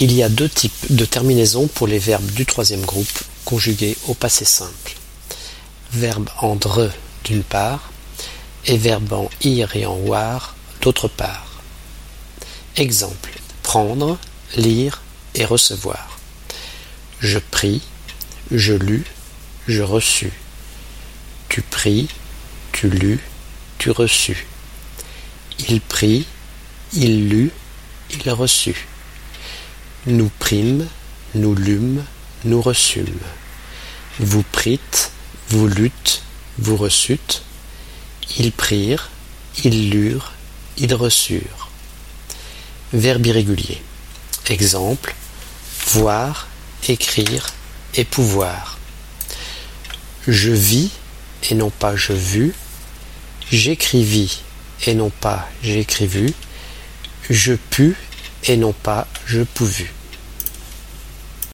Il y a deux types de terminaisons pour les verbes du troisième groupe conjugués au passé simple. Verbe en dre d'une part et verbe en ir et en war d'autre part. Exemple prendre, lire et recevoir. Je prie, je lus, je reçus. Tu pries, tu lus, tu reçus. Il prie, il lut, il reçut. Nous prîmes, nous lûmes, nous reçûmes. Vous prîtes, vous lûtes, vous reçûtes. Ils prirent, ils lurent, ils reçurent. Verbe irrégulier. Exemple voir, écrire et pouvoir. Je vis et non pas je vis. J'écrivis et non pas j'écrivis. Je pus et non pas je pouvus.